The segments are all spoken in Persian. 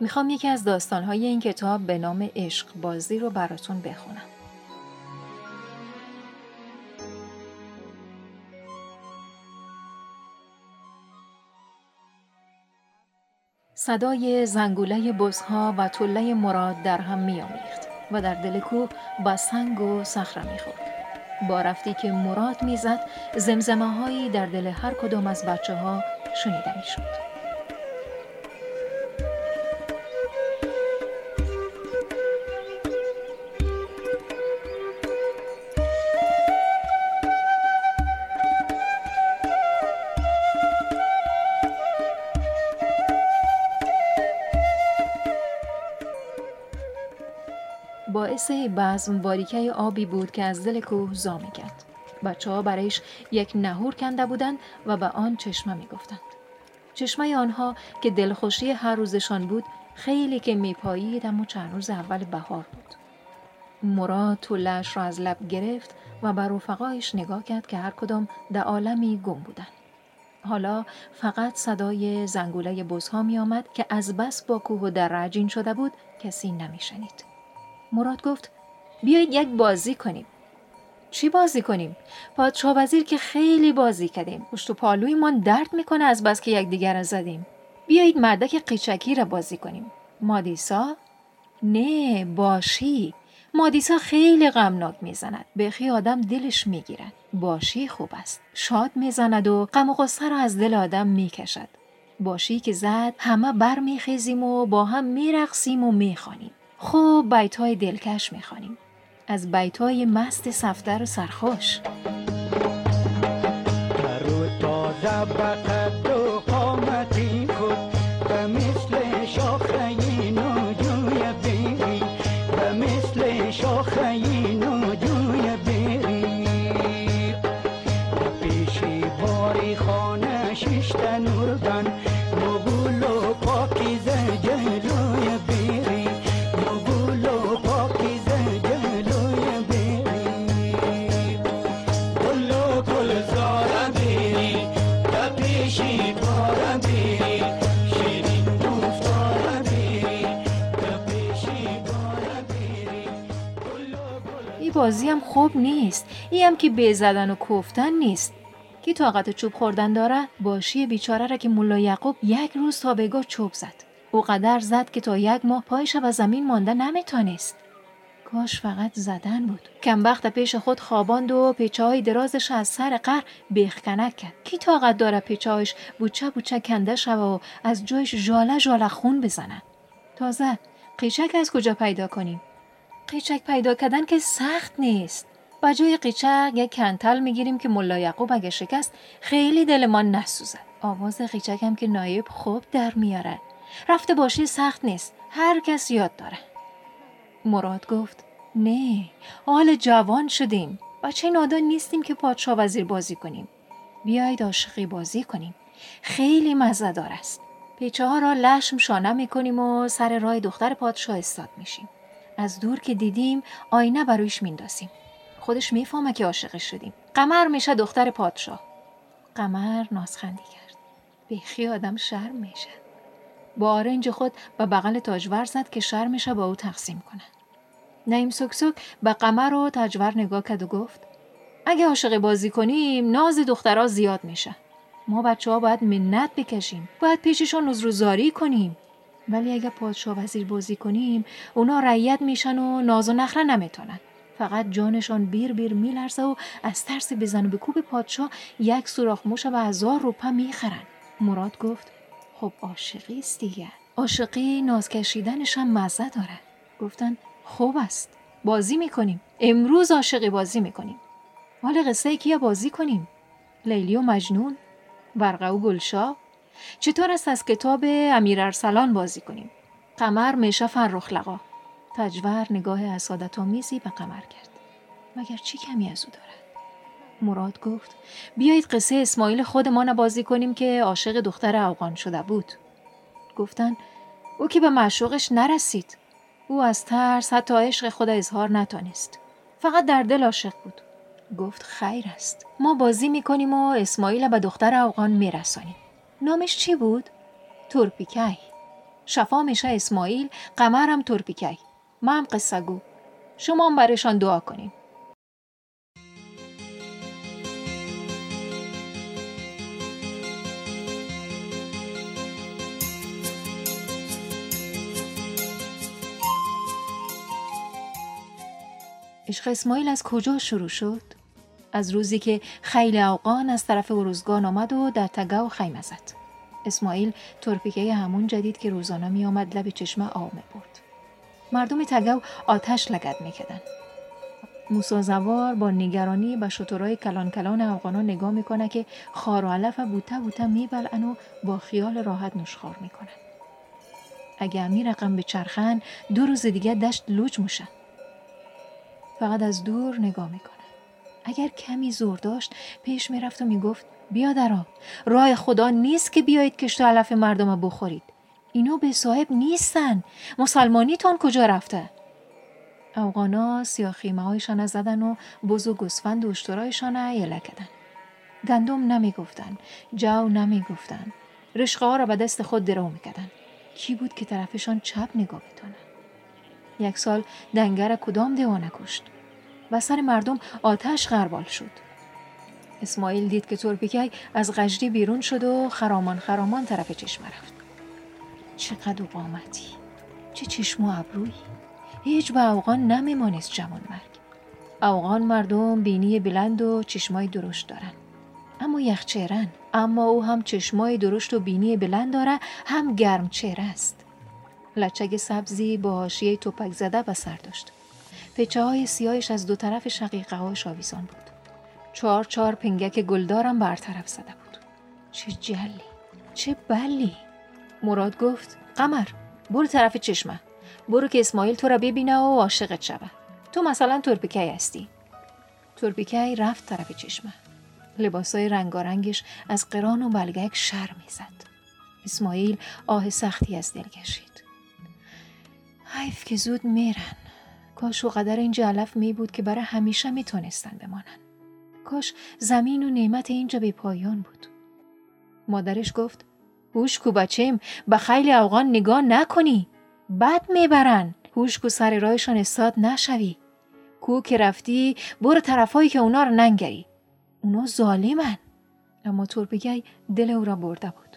می‌خوام یکی از داستانهای این کتاب به نام عشق بازی رو براتون بخونم. صدای زنگوله بزها و طله مراد در هم میآمیخت و در دل کوه با سنگ و صخره می‌خورد. با رفتی که مراد می‌زد زمزمه هایی در دل هر کدام از بچه ها شنیده می‌شد. باعث بزم باریکه آبی بود که از دل کوه زا کرد. بچه ها برایش یک نهور کنده بودند و به آن چشمه می گفتند. چشمه آنها که دلخوشی هر روزشان بود خیلی که میپایید اما چند روز اول بهار بود. مراد طولش را از لب گرفت و بر رفقایش نگاه کرد که هر کدام در عالمی گم بودند. حالا فقط صدای زنگوله بزها می آمد که از بس با کوه و در رجین شده بود کسی نمی شنید. مراد گفت بیایید یک بازی کنیم. چی بازی کنیم؟ پادشاه وزیر که خیلی بازی کردیم. پشت و پالویمان درد می‌کنه از بس که یکدیگر را زدیم. بیایید مردک قیچکی را بازی کنیم. مادیسا؟ نه باشی. مادیسا خیلی غمناک می‌زند. بخی آدم دلش می‌گیرد. باشی خوب است. شاد می‌زند و غم و غصه را از دل آدم می‌کشد. باشی که زد همه برمیخیزیم و با هم میرقصیم و می‌خوانیم. خوب بیت های دلکش می‌خوانیم. از بیت های مست صفتر و سرخوش خوب نیست. ای هم که بزدن و کفتن نیست. کی طاقت چوب خوردن داره؟ باشی بیچاره را که ملا یعقوب یک روز تا بگاه چوب زد. او قدر زد که تا یک ماه پایش و زمین مانده نمیتانست کاش فقط زدن بود. کم وقت پیش خود خواباند و پیچه های درازش از سر قر بیخکنک کرد. کی طاقت داره پیچهایش بوچه بوچه کنده شوه و از جایش جاله جاله خون بزنن تازه قیچک از کجا پیدا کنیم؟ قیچک پیدا کردن که سخت نیست. با جای قیچک یک کنتل می‌گیریم که ملا یعقوب اگه شکست خیلی دلمان نسوزد آواز قیچک هم که نایب خوب در میاره. رفته باشی سخت نیست. هر کس یاد داره. مراد گفت نه حال جوان شدیم بچه نادان نیستیم که پادشاه وزیر بازی کنیم. بیایید عاشقی بازی کنیم. خیلی مزدار است. پیچه ها را لشم شانه می‌کنیم و سر راه دختر پادشاه استاد میشیم. از دور که دیدیم آینه برویش میندازیم خودش می‌فهمه که عاشقش شدیم. قمر میشه دختر پادشاه. قمر نازخندی کرد. بیخی آدم شرم میشه. با آرنج خود به بغل تاجور زد که شرم میشه با او تقسیم کنه. نعیم سکسک به قمر و تاجور نگاه کرد و گفت اگه عاشق بازی کنیم ناز دخترها زیاد میشه. ما بچه ها باید منت بکشیم باید پیششون نزروزاری کنیم. ولی اگه پادشاه وزیر بازی کنیم اونا رعیت میشن و ناز و نخره نمی‌تونن. فقط جانشان بیر بیر میلرزه و از ترس بزن و به کوب پادشاه یک سوراخ موش و هزار روپه می‌خرن مراد گفت خب عاشقی است دیگه عاشقی ناز کشیدنش هم مزه داره گفتن خوب است. بازی می‌کنیم. امروز عاشقی بازی می‌کنیم. حال قصه کیا بازی کنیم؟ لیلی و مجنون ورقه و گلشاه. چطور است از کتاب امیر ارسلان بازی کنیم؟ قمر میشه فرخ لقا. تجور نگاه اسادت آمیزی به قمر کرد. مگر چی کمی از او دارد؟ مراد گفت بیایید قصه اسماعیل خودمان بازی کنیم که عاشق دختر اوغان شده بود. گفتن او که به معشوقش نرسید. او از ترس حتی عشق خود اظهار نتانست. فقط در دل عاشق بود. گفت خیر است. ما بازی می‌کنیم و اسماعیل به دختر اوغان میرسانیم. نامش چی بود؟ تورپیکی شفا میشه اسماعیل قمرم ترپیکی ما هم قصه گو شما هم برایشان دعا کنیم عشق اسماعیل از کجا شروع شد؟ از روزی که خیلی اوقان از طرف اروزگان آمد و در تگاو خیمه زد. اسماعیل ترپیکه همون جدید که روزانه می آمد لب چشمه آب برد. مردم تگاو آتش لگد می‌کردن. موسا زوار با نگرانی به شطورای کلان کلان افغانا نگاه می‌کنه که خار و علف بوته بوته میبلن و با خیال راحت نشخار می‌کنن. اگه می رقم به چرخن دو روز دیگه دشت لوچ موشن. فقط از دور نگاه می‌کنه. اگر کمی زور داشت پیش می‌رفت و می‌گفت بیا درا راه خدا نیست که بیایید کشت علف مردم بخورید اینو به صاحب نیستن. مسلمانیتان کجا رفته؟ اوغانا سیاخیمه هایشان زدن و بز و گسفند و اشترایشان ایله کدن گندم نمی‌گفتن جو نمی‌گفتن. رشقه ها را به دست خود درو میکدن کی بود که طرفشان چپ نگاه بتونه یک سال دنگر کدام دیوانه کشت؟ و سر مردم آتش غربال شد. اسماعیل دید که ترپیکی از غجری بیرون شد و خرامان خرامان طرف چشم رفت. چقدر قامتی چه چشم و ابرویی؟ هیچ به اوغان نمیمانست جوان مرگ. اوغان مردم بینی بلند و چشمای درشت دارن. اما یخچهرن اما او هم چشمای درشت و بینی بلند داره هم گرم چهره است. لچگ سبزی با حاشیه توپک زده به سر داشت. پچه های سیاهش از دو طرف شقیقه های شاویزان بود. چهار چهار پنگک گلدارم برطرف زده بود. چه جلی چه بلی! مراد گفت قمر برو طرف چشمه. برو که اسماعیل تو را ببینه و عاشقت شوه. تو مثلا ترپیکی هستی. ترپیکی رفت طرف چشمه. لباسای رنگارنگش از قران و بلگک شر می‌زد. اسماعیل آه سختی از دل کشید. حیف که زود میرن. کاش و قدر اینجا علف می بود که برای همیشه می تونستن بمانن. کاش زمین و نعمت اینجا به پایان بود. مادرش گفت هوش کو بچیم به خیلی اوغان نگاه نکنی. بد می‌برن. هوش کو سر رایشان استاد نشوی. کو که رفتی برو طرفایی که اونا رو ننگری. اونا ظالمن. اما تورپیگی دل او را برده بود.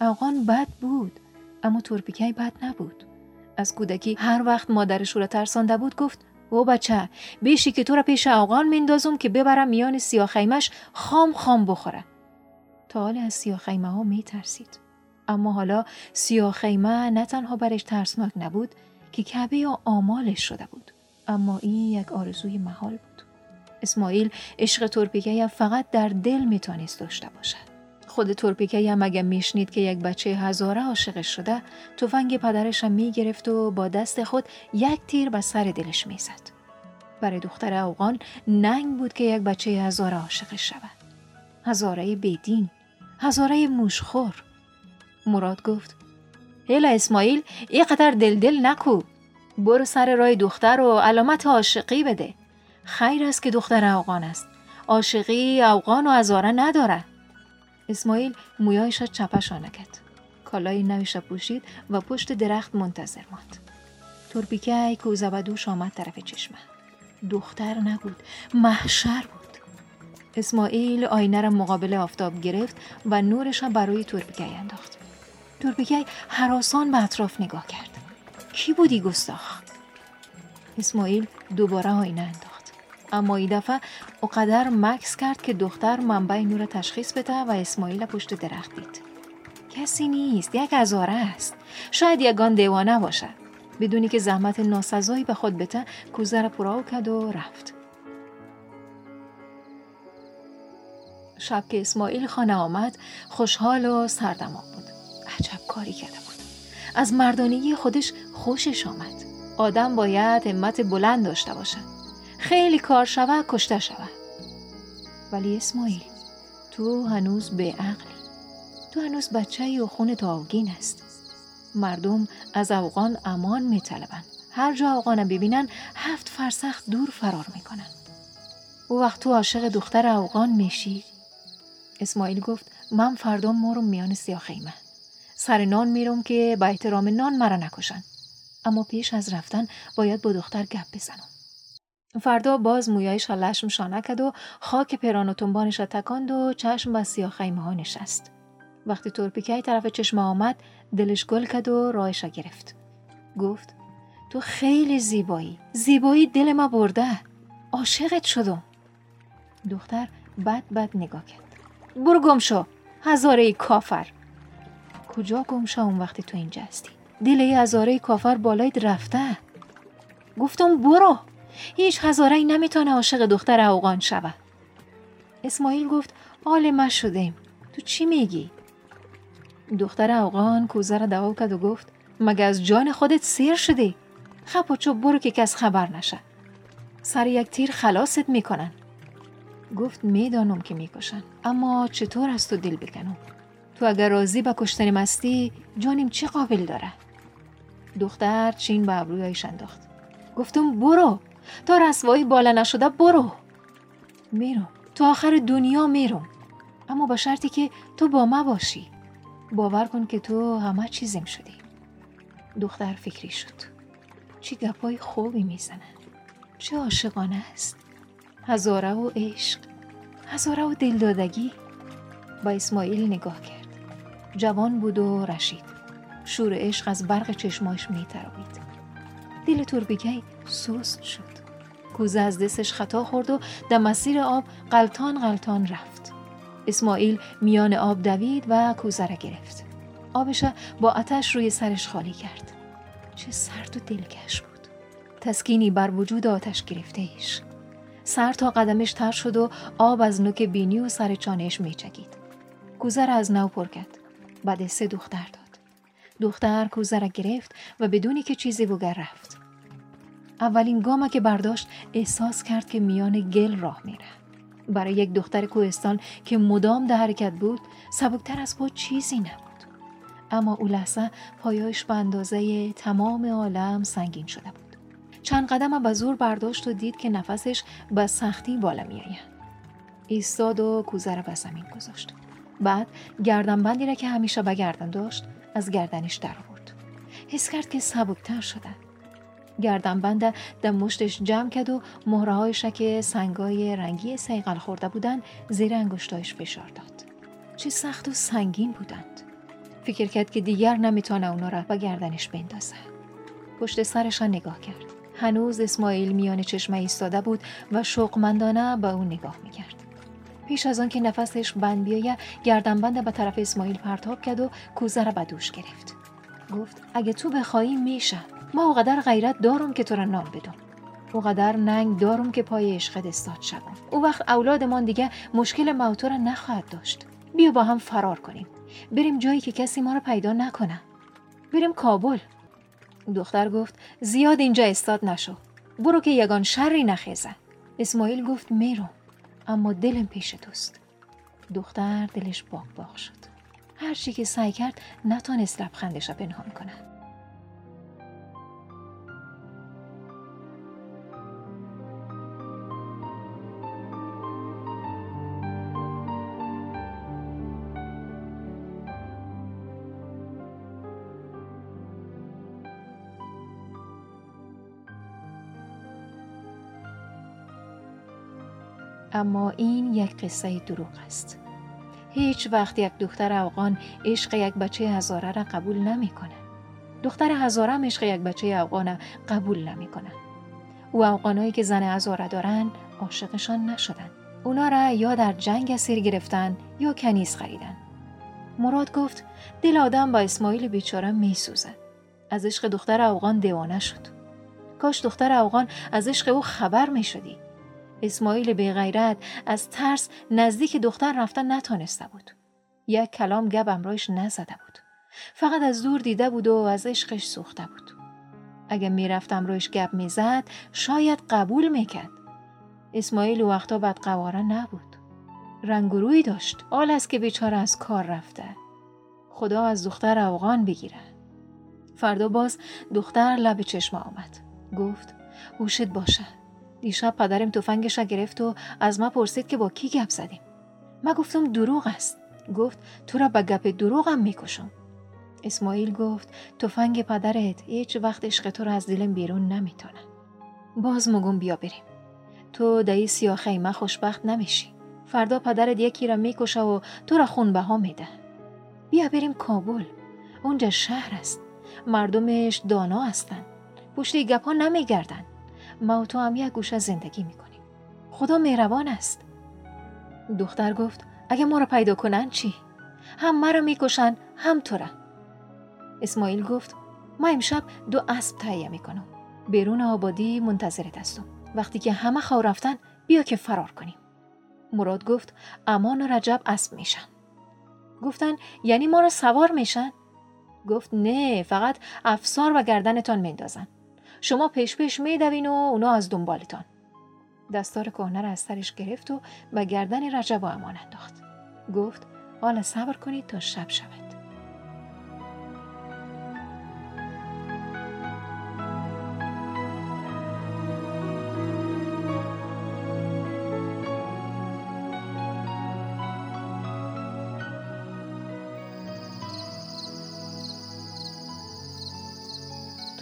اوغان بد بود. اما تورپیگی بد نبود. از کودکی هر وقت مادرش رو ترسانده بود گفت او بچه بیشی که تو را پیش اوغان میندازم که ببرم میان سیاخیمش خام خام بخوره تا حال از سیاخیمه ها میترسید اما حالا سیاخیمه نه تنها برش ترسناک نبود که کعبه یا آمالش شده بود اما این یک آرزوی محال بود اسماعیل عشق ترپیگه فقط در دل می‌تونست داشته باشد خود تورپیکه هم اگه میشنید که یک بچه هزاره عاشقش شده تفنگ پدرش هم می‌گرفت و با دست خود یک تیر به سر دلش می‌زد. برای دختر اوغان ننگ بود که یک بچه هزاره عاشقش شود. هزاره بیدین، هزاره موشخور. مراد گفت هیلا اسماعیل ای قدر دل نکو. برو سر رای دختر و علامت عاشقی بده. خیر است که دختر اوغان است. عاشقی اوغان و هزاره نداره. اسماعیل مویایش را چپشانه کرد کالای نویش پوشید و پشت درخت منتظر ماند تربیکه کوزه و دوش آمد طرف چشمه دختر نبود محشر بود اسماعیل آینه را مقابل آفتاب گرفت و نورش را برای تورپیکی انداخت تورپیکی حراسان به اطراف نگاه کرد. کی بودی گستاخ؟ اسماعیل دوباره آینه انداخت. اما این دفعه قدر مکس کرد که دختر منبع نور تشخیص بده و اسماعیل پشت درخت دید. کسی نیست یک ازاره است. شاید یگان دیوانه باشد. بدونی که زحمت ناسزایی به خود بته کوزه را پراو کرد و رفت. شب که اسماعیل خانه آمد خوشحال و سردماغ بود. کاری کرده بود. از مردانگی خودش خوشش آمد. آدم باید همت بلند داشته باشد خیلی کار شوه کشته شوه. ولی اسماعیل تو هنوز به عقلی تو هنوز بچه و خون تاوگین است. مردم از اوغان امان میطلبن هر جا اوغان ببینن هفت فرسخ دور فرار می‌کنن. او وقت تو عاشق دختر اوغان میشی؟ اسماعیل گفت من فردا مارو میان سیاخیمه. سر نان میرم که با احترام نان مرا نکشن. اما پیش از رفتن باید با دختر گپ بزنم. فردا باز مویایش لشم شانه کد و خاک پیران و تنبانش را تکاند و چشم به سیاه خیمه ها نشست. وقتی تورپیکه طرف چشم آمد دلش گل کد و راهش گرفت. گفت تو خیلی زیبایی. زیبایی دل ما برده. عاشقت شدم. دختر بد بد نگاه کرد. برو گم شو. هزاره کافر. کجا گم شو اون وقتی تو اینجا هستی؟ دل هزاره کافر بالایت رفته. گفتم برو. هیچ هزاره ای نمی‌تونه عاشق دختر اوغان شوه اسماعیل گفت آل ما شدیم. تو چی میگی؟ دختر اوغان کوزه را دعا کرد و گفت مگه از جان خودت سیر شدی؟ خب چوب برو که کس خبر نشه. سر یک تیر خلاصت می‌کنن. گفت می‌دانم که می‌کشن. اما چطور از تو دل بکنم؟ تو اگر راضی به کشتن مستی جانیم چه قابل داره؟ دختر چین به ابرویش انداخت. گفتم برو. تا رسوایی بالا نشده برو. میرم. تو آخر دنیا میرم. اما با شرطی که تو با ما باشی. باور کن که تو همه چیزیم شدی. دختر فکری شد. چه گپای خوبی می‌زنن چه عاشقانه است. هزاره و عشق. هزاره و دلدادگی. با اسماعیل نگاه کرد. جوان بود و رشید. شور عشق از برق چشماش میترابید دل توربیگی سست شد. کوزه از دستش خطا خورد و در مسیر آب قلطان قلطان رفت. اسماعیل میان آب دوید و کوزه را گرفت. آبش با آتش روی سرش خالی کرد. چه سرد و دلکش بود. تسکینی بر وجود آتش گرفته ایش سر تا قدمش تر شد و آب از نوک بینی و سر چانهش میچکید. را از نو پر کرد. بعد سه دختر داد. دختر کوزه را گرفت و بدونی که چیزی بگر رفت. اولین گام که برداشت احساس کرد که میان گل راه میره. برای یک دختر کوهستان که مدام در حرکت بود سبکتر از پا چیزی نبود. اما او لحظه پایایش به اندازه تمام عالم سنگین شده بود. چند قدم به زور برداشت و دید که نفسش به سختی بالا میآید. ایستاد و کوزه را به زمین گذاشت. بعد گردنبندی را که همیشه به گردن داشت از گردنش در آورد حس کرد که سبکتر شده گردنبند در مشتش جمع کرد و مهرهایش که سنگای رنگی سیقل خورده بودند زیر انگشتایش فشار داد چه سخت و سنگین بودند فکر کرد که دیگر نمی‌تونه اونا را به گردنش بندازه. پشت سرش نگاه کرد. هنوز اسماعیل میان چشمه ایستاده بود و شوقمندانه به اون نگاه می‌کرد. پیش از آن که نفسش بند بیایه گردنبند به طرف اسماعیل پرتاب کرد و کوزه را به دوش گرفت. گفت اگه تو بخوایی میشه. ما اوقدر غیرت دارم که تو را نام بدم. اوقدر ننگ دارم که پای عشقت استاد شدم. او وقت اولادمان دیگه مشکل موتور نخواهد داشت. بیا با هم فرار کنیم. بریم جایی که کسی ما رو پیدا نکنه بریم کابل دختر گفت زیاد اینجا استاد نشو برو که یگان شری نخیزه اسماعیل گفت میرم اما دلم پیش توست. دختر دلش باق باق شد. هر چی که سعی کرد نتانست لبخندش را پنهان کنه اما این یک قصه دروغ است. هیچ وقت یک دختر افغان عشق یک بچه هزاره را قبول نمی‌کنه. دختر هزاره عشق یک بچه افغان قبول نمی‌کنه. او افغانایی که زن هزاره دارن عاشقشان نشدن. اونا را یا در جنگ اسیر گرفتن یا کنیز خریدن. مراد گفت دل آدم با اسماعیل بیچاره میسوزه. از عشق دختر افغان دیوانه شد. کاش دختر افغان از عشق او خبر می شدی. اسماعیل غیرت از ترس نزدیک دختر رفتن نتانسته بود. یک کلام گب امرایش نزده بود. فقط از دور دیده بود و از عشقش سوخته بود. اگه می‌رفت امرایش گب می‌زد شاید قبول می‌کرد. اسماعیل وقتا بد قواره نبود. رنگروی داشت. آل است که بیچاره از کار رفته. خدا از دختر افغان بگیره. فردا باز دختر لب چشم آمد. گفت هوشت باشه. دیشب پدرم تفنگش گرفت و از ما پرسید که با کی گپ زدیم. ما گفتم دروغ است. گفت تو را به گپ دروغم می‌کشم. اسماعیل گفت تفنگ پدرت هیچ وقت عشق تو رو از دلم بیرون نمی‌تونه. باز مگم بیا بریم. تو دایی سیاه خیمه خوشبخت نمیشی فردا پدرت یکی را می‌کشه و تو را خون ها میده. بیا بریم کابل. اونجا شهر است. مردمش دانا هستن. پشت گپا نمیگردن. ما و تو هم یک گوشه زندگی می‌کنیم. خدا مهربان است. دختر گفت اگه ما را پیدا کنن چی؟ هم مرا می‌کشن هم تو را. اسماعیل گفت ما امشب دو اسب تهیه می‌کنم. بیرون آبادی منتظرت هستم وقتی که همه خوا رفتن بیا که فرار کنیم. مراد گفت امان و رجب اسب میشن. گفتن یعنی ما را سوار میشن؟ گفت نه فقط افسار و گردنتان میندازن. شما پیش پیش میدوین و اونا از دنبالتان. دستار کهنه را از سرش گرفت و به گردن رجب و امان انداخت. گفت حالا صبر کنید تا شب شود.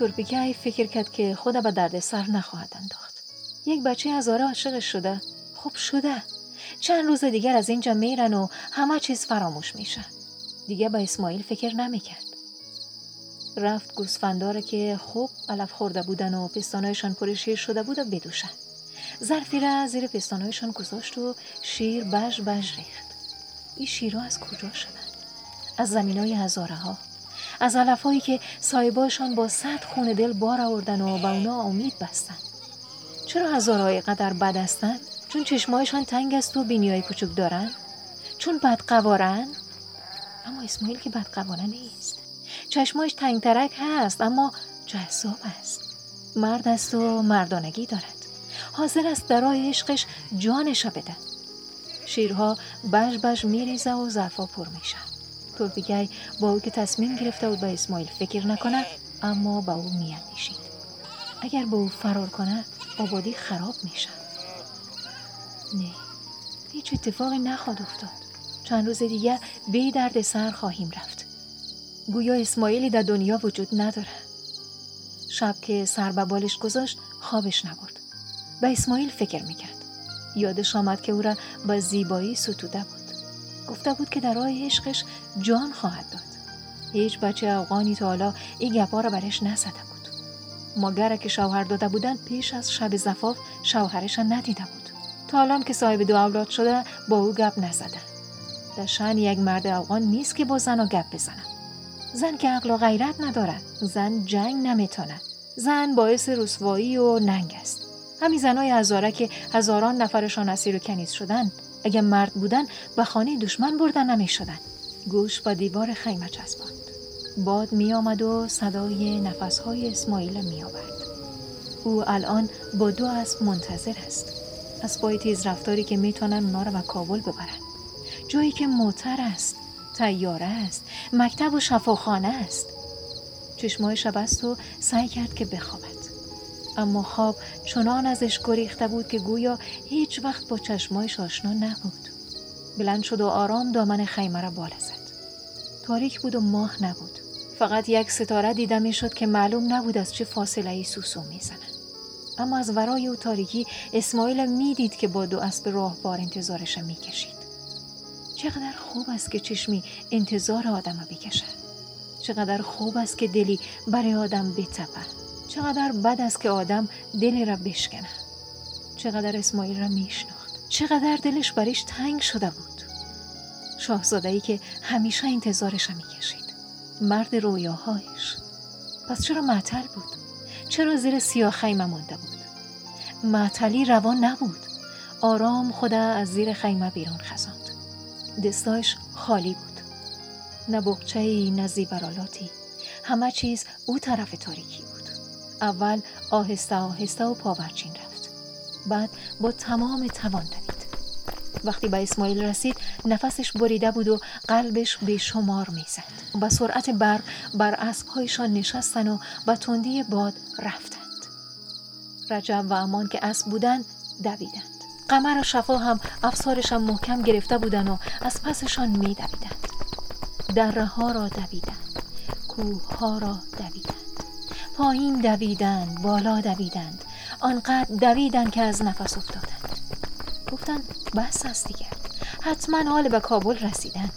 تورپیکه فکر کرد که خود به درد سر نخواهد انداخت. یک بچه از آره عاشقش شده. خوب شده. چند روز دیگر از اینجا میرن و همه چیز فراموش میشه. دیگه با اسماعیل فکر نمی‌کرد. رفت گوسفنداره که خوب علف خورده بودن و پستانهایشان پر شیر شده بود و بدوشن. ظرفی را زیر پستانهایشان گذاشت و شیر بژ بژ ریخت. این شیرها از کجا شدن؟ از زمین های هزاره از علفهایی که سایباشان با صد خون دل بار آوردن و به اونا امید بستن. چرا هزارهای قدر بد هستن؟ چون چشمایشان تنگ است و بینیای کوچک دارن؟ چون بدقوارن؟ اما اسماعیل که بدقواره نیست. چشمایش ترک هست اما جذاب است. مرد است و مردانگی دارد. حاضر است در راه عشقش جانش بده شیرها بش بش میریزه و ظرفا پر میشه تورپیگی با او که تصمیم گرفته بود به اسماعیل فکر نکنه اما با او میاندیشید. اگر به او فرار کنه آبادی خراب میشه نه هیچ اتفاقی نخواهد افتاد. چند روز دیگر به درد سر خواهیم رفت. گویا اسماعیلی در دنیا وجود نداره شب که سر به بالش گذاشت خوابش نبرد. به اسماعیل فکر می‌کرد. یادش آمد که او را با زیبایی ستوده بود. گفته بود که در راه عشقش جان خواهد داد. هیچ بچه افغانی تا حالا این گپا را برش نزده بود. ماگره که شوهر داده بودن پیش از شب زفاف شوهرش ندیده بود. تا حالا که صاحب دو اولاد شده با او گپ نزده. در شن یک مرد افغان نیست که با زن و گپ بزنه. زن که عقل و غیرت نداره زن جنگ نمی‌تونه زن باعث رسوایی و ننگ است. همین زنای هزاره که هزاران نفرشان اسیر و کنیز شدن اگر مرد بودن به خانه دشمن بردن نمی شدن. گوش با دیوار خیمه چسباند. باد می آمد و صدای نفسهای اسماعیل می آورد. او الان با دو اسب منتظر است. اسبای تیز رفتاری که می‌تونن اونا رو به کابل ببرن. جایی که موتر است، تیاره است، مکتب و شفاخانه است. چشمای شب است و سعی کرد که بخوابد. اما خواب چنان ازش گریخته بود که گویا هیچ وقت با چشمایش آشنا نبود. بلند شد و آرام دامن خیمه را بالا زد. تاریک بود و ماه نبود. فقط یک ستاره دیده می‌شد که معلوم نبود از چه فاصله ای سوسو می‌زنه اما از ورای او تاریکی اسماعیل می‌دید که با دو اسب راهوار انتظارش می‌کشید. چقدر خوب است که چشمی انتظار آدم بکشه چقدر خوب است که دلی برای آدم بتپه چقدر بد است که آدم دل را بشکنه چقدر اسماعیل را میشناخت. چقدر دلش بریش تنگ شده بود. شاهزاده ای که همیشه انتظارش را می‌کشید. مرد رویاهایش. پس چرا معطل بود؟ چرا زیر سیاه خیمه مانده بود؟ معطلی روان نبود. آرام خدا از زیر خیمه بیرون خزاند. دستایش خالی بود. نه بغچه نه زیبرالاتی. همه چیز او طرف تاریکی بود. اول آهسته آهسته و پاورچین رفت. بعد با تمام توان دوید. وقتی به اسماعیل رسید نفسش بریده بود و قلبش به شمار می‌زد. با سرعت برق بر اسبهایشان نشستن و با تندی باد رفتند. رجب و امان که اسب بودند دویدند. قمر و شفا هم افسارشان محکم گرفته بودند و از پسشان میدویدند. دره ها را دویدند. کوه ها را دویدند. پایین دویدند بالا دویدند. آنقدر دویدند که از نفس افتادند. گفتند بس است دیگر حتما حال به کابل رسیدن.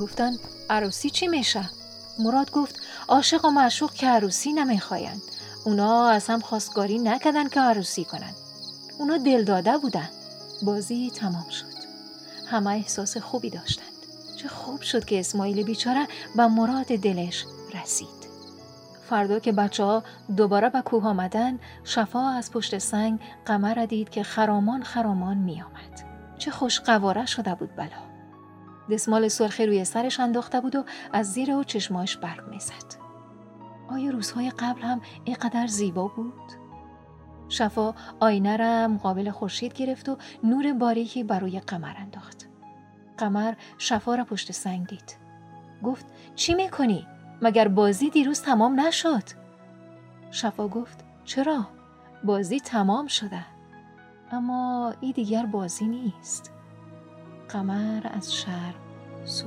گفتند عروسی چی میشه؟ مراد گفت عاشق و معشوق که عروسی نمی‌خواین. اونا از هم خواستگاری نکردن که عروسی کنن. اونا دل داده بودن. بازی تمام شد. همه احساس خوبی داشتند. چه خوب شد که اسماعیل بیچاره به مراد دلش رسید. فردا که بچه ها دوباره به کوه آمدن شفا از پشت سنگ قمر دید که خرامان خرامان می آمد. چه خوش قواره شده بود بلا دسمال سرخی روی سرش انداخته بود و از زیر او چشماش برق می‌زد آیا روزهای قبل هم اینقدر زیبا بود؟ شفا آینه را مقابل خورشید گرفت و نور باریکی برای قمر انداخت. قمر شفا را پشت سنگ دید. گفت چی می‌کنی؟ مگر بازی دیروز تمام نشد؟ شفا گفت چرا؟ بازی تمام شده. اما این دیگر بازی نیست. قمر از شرم سو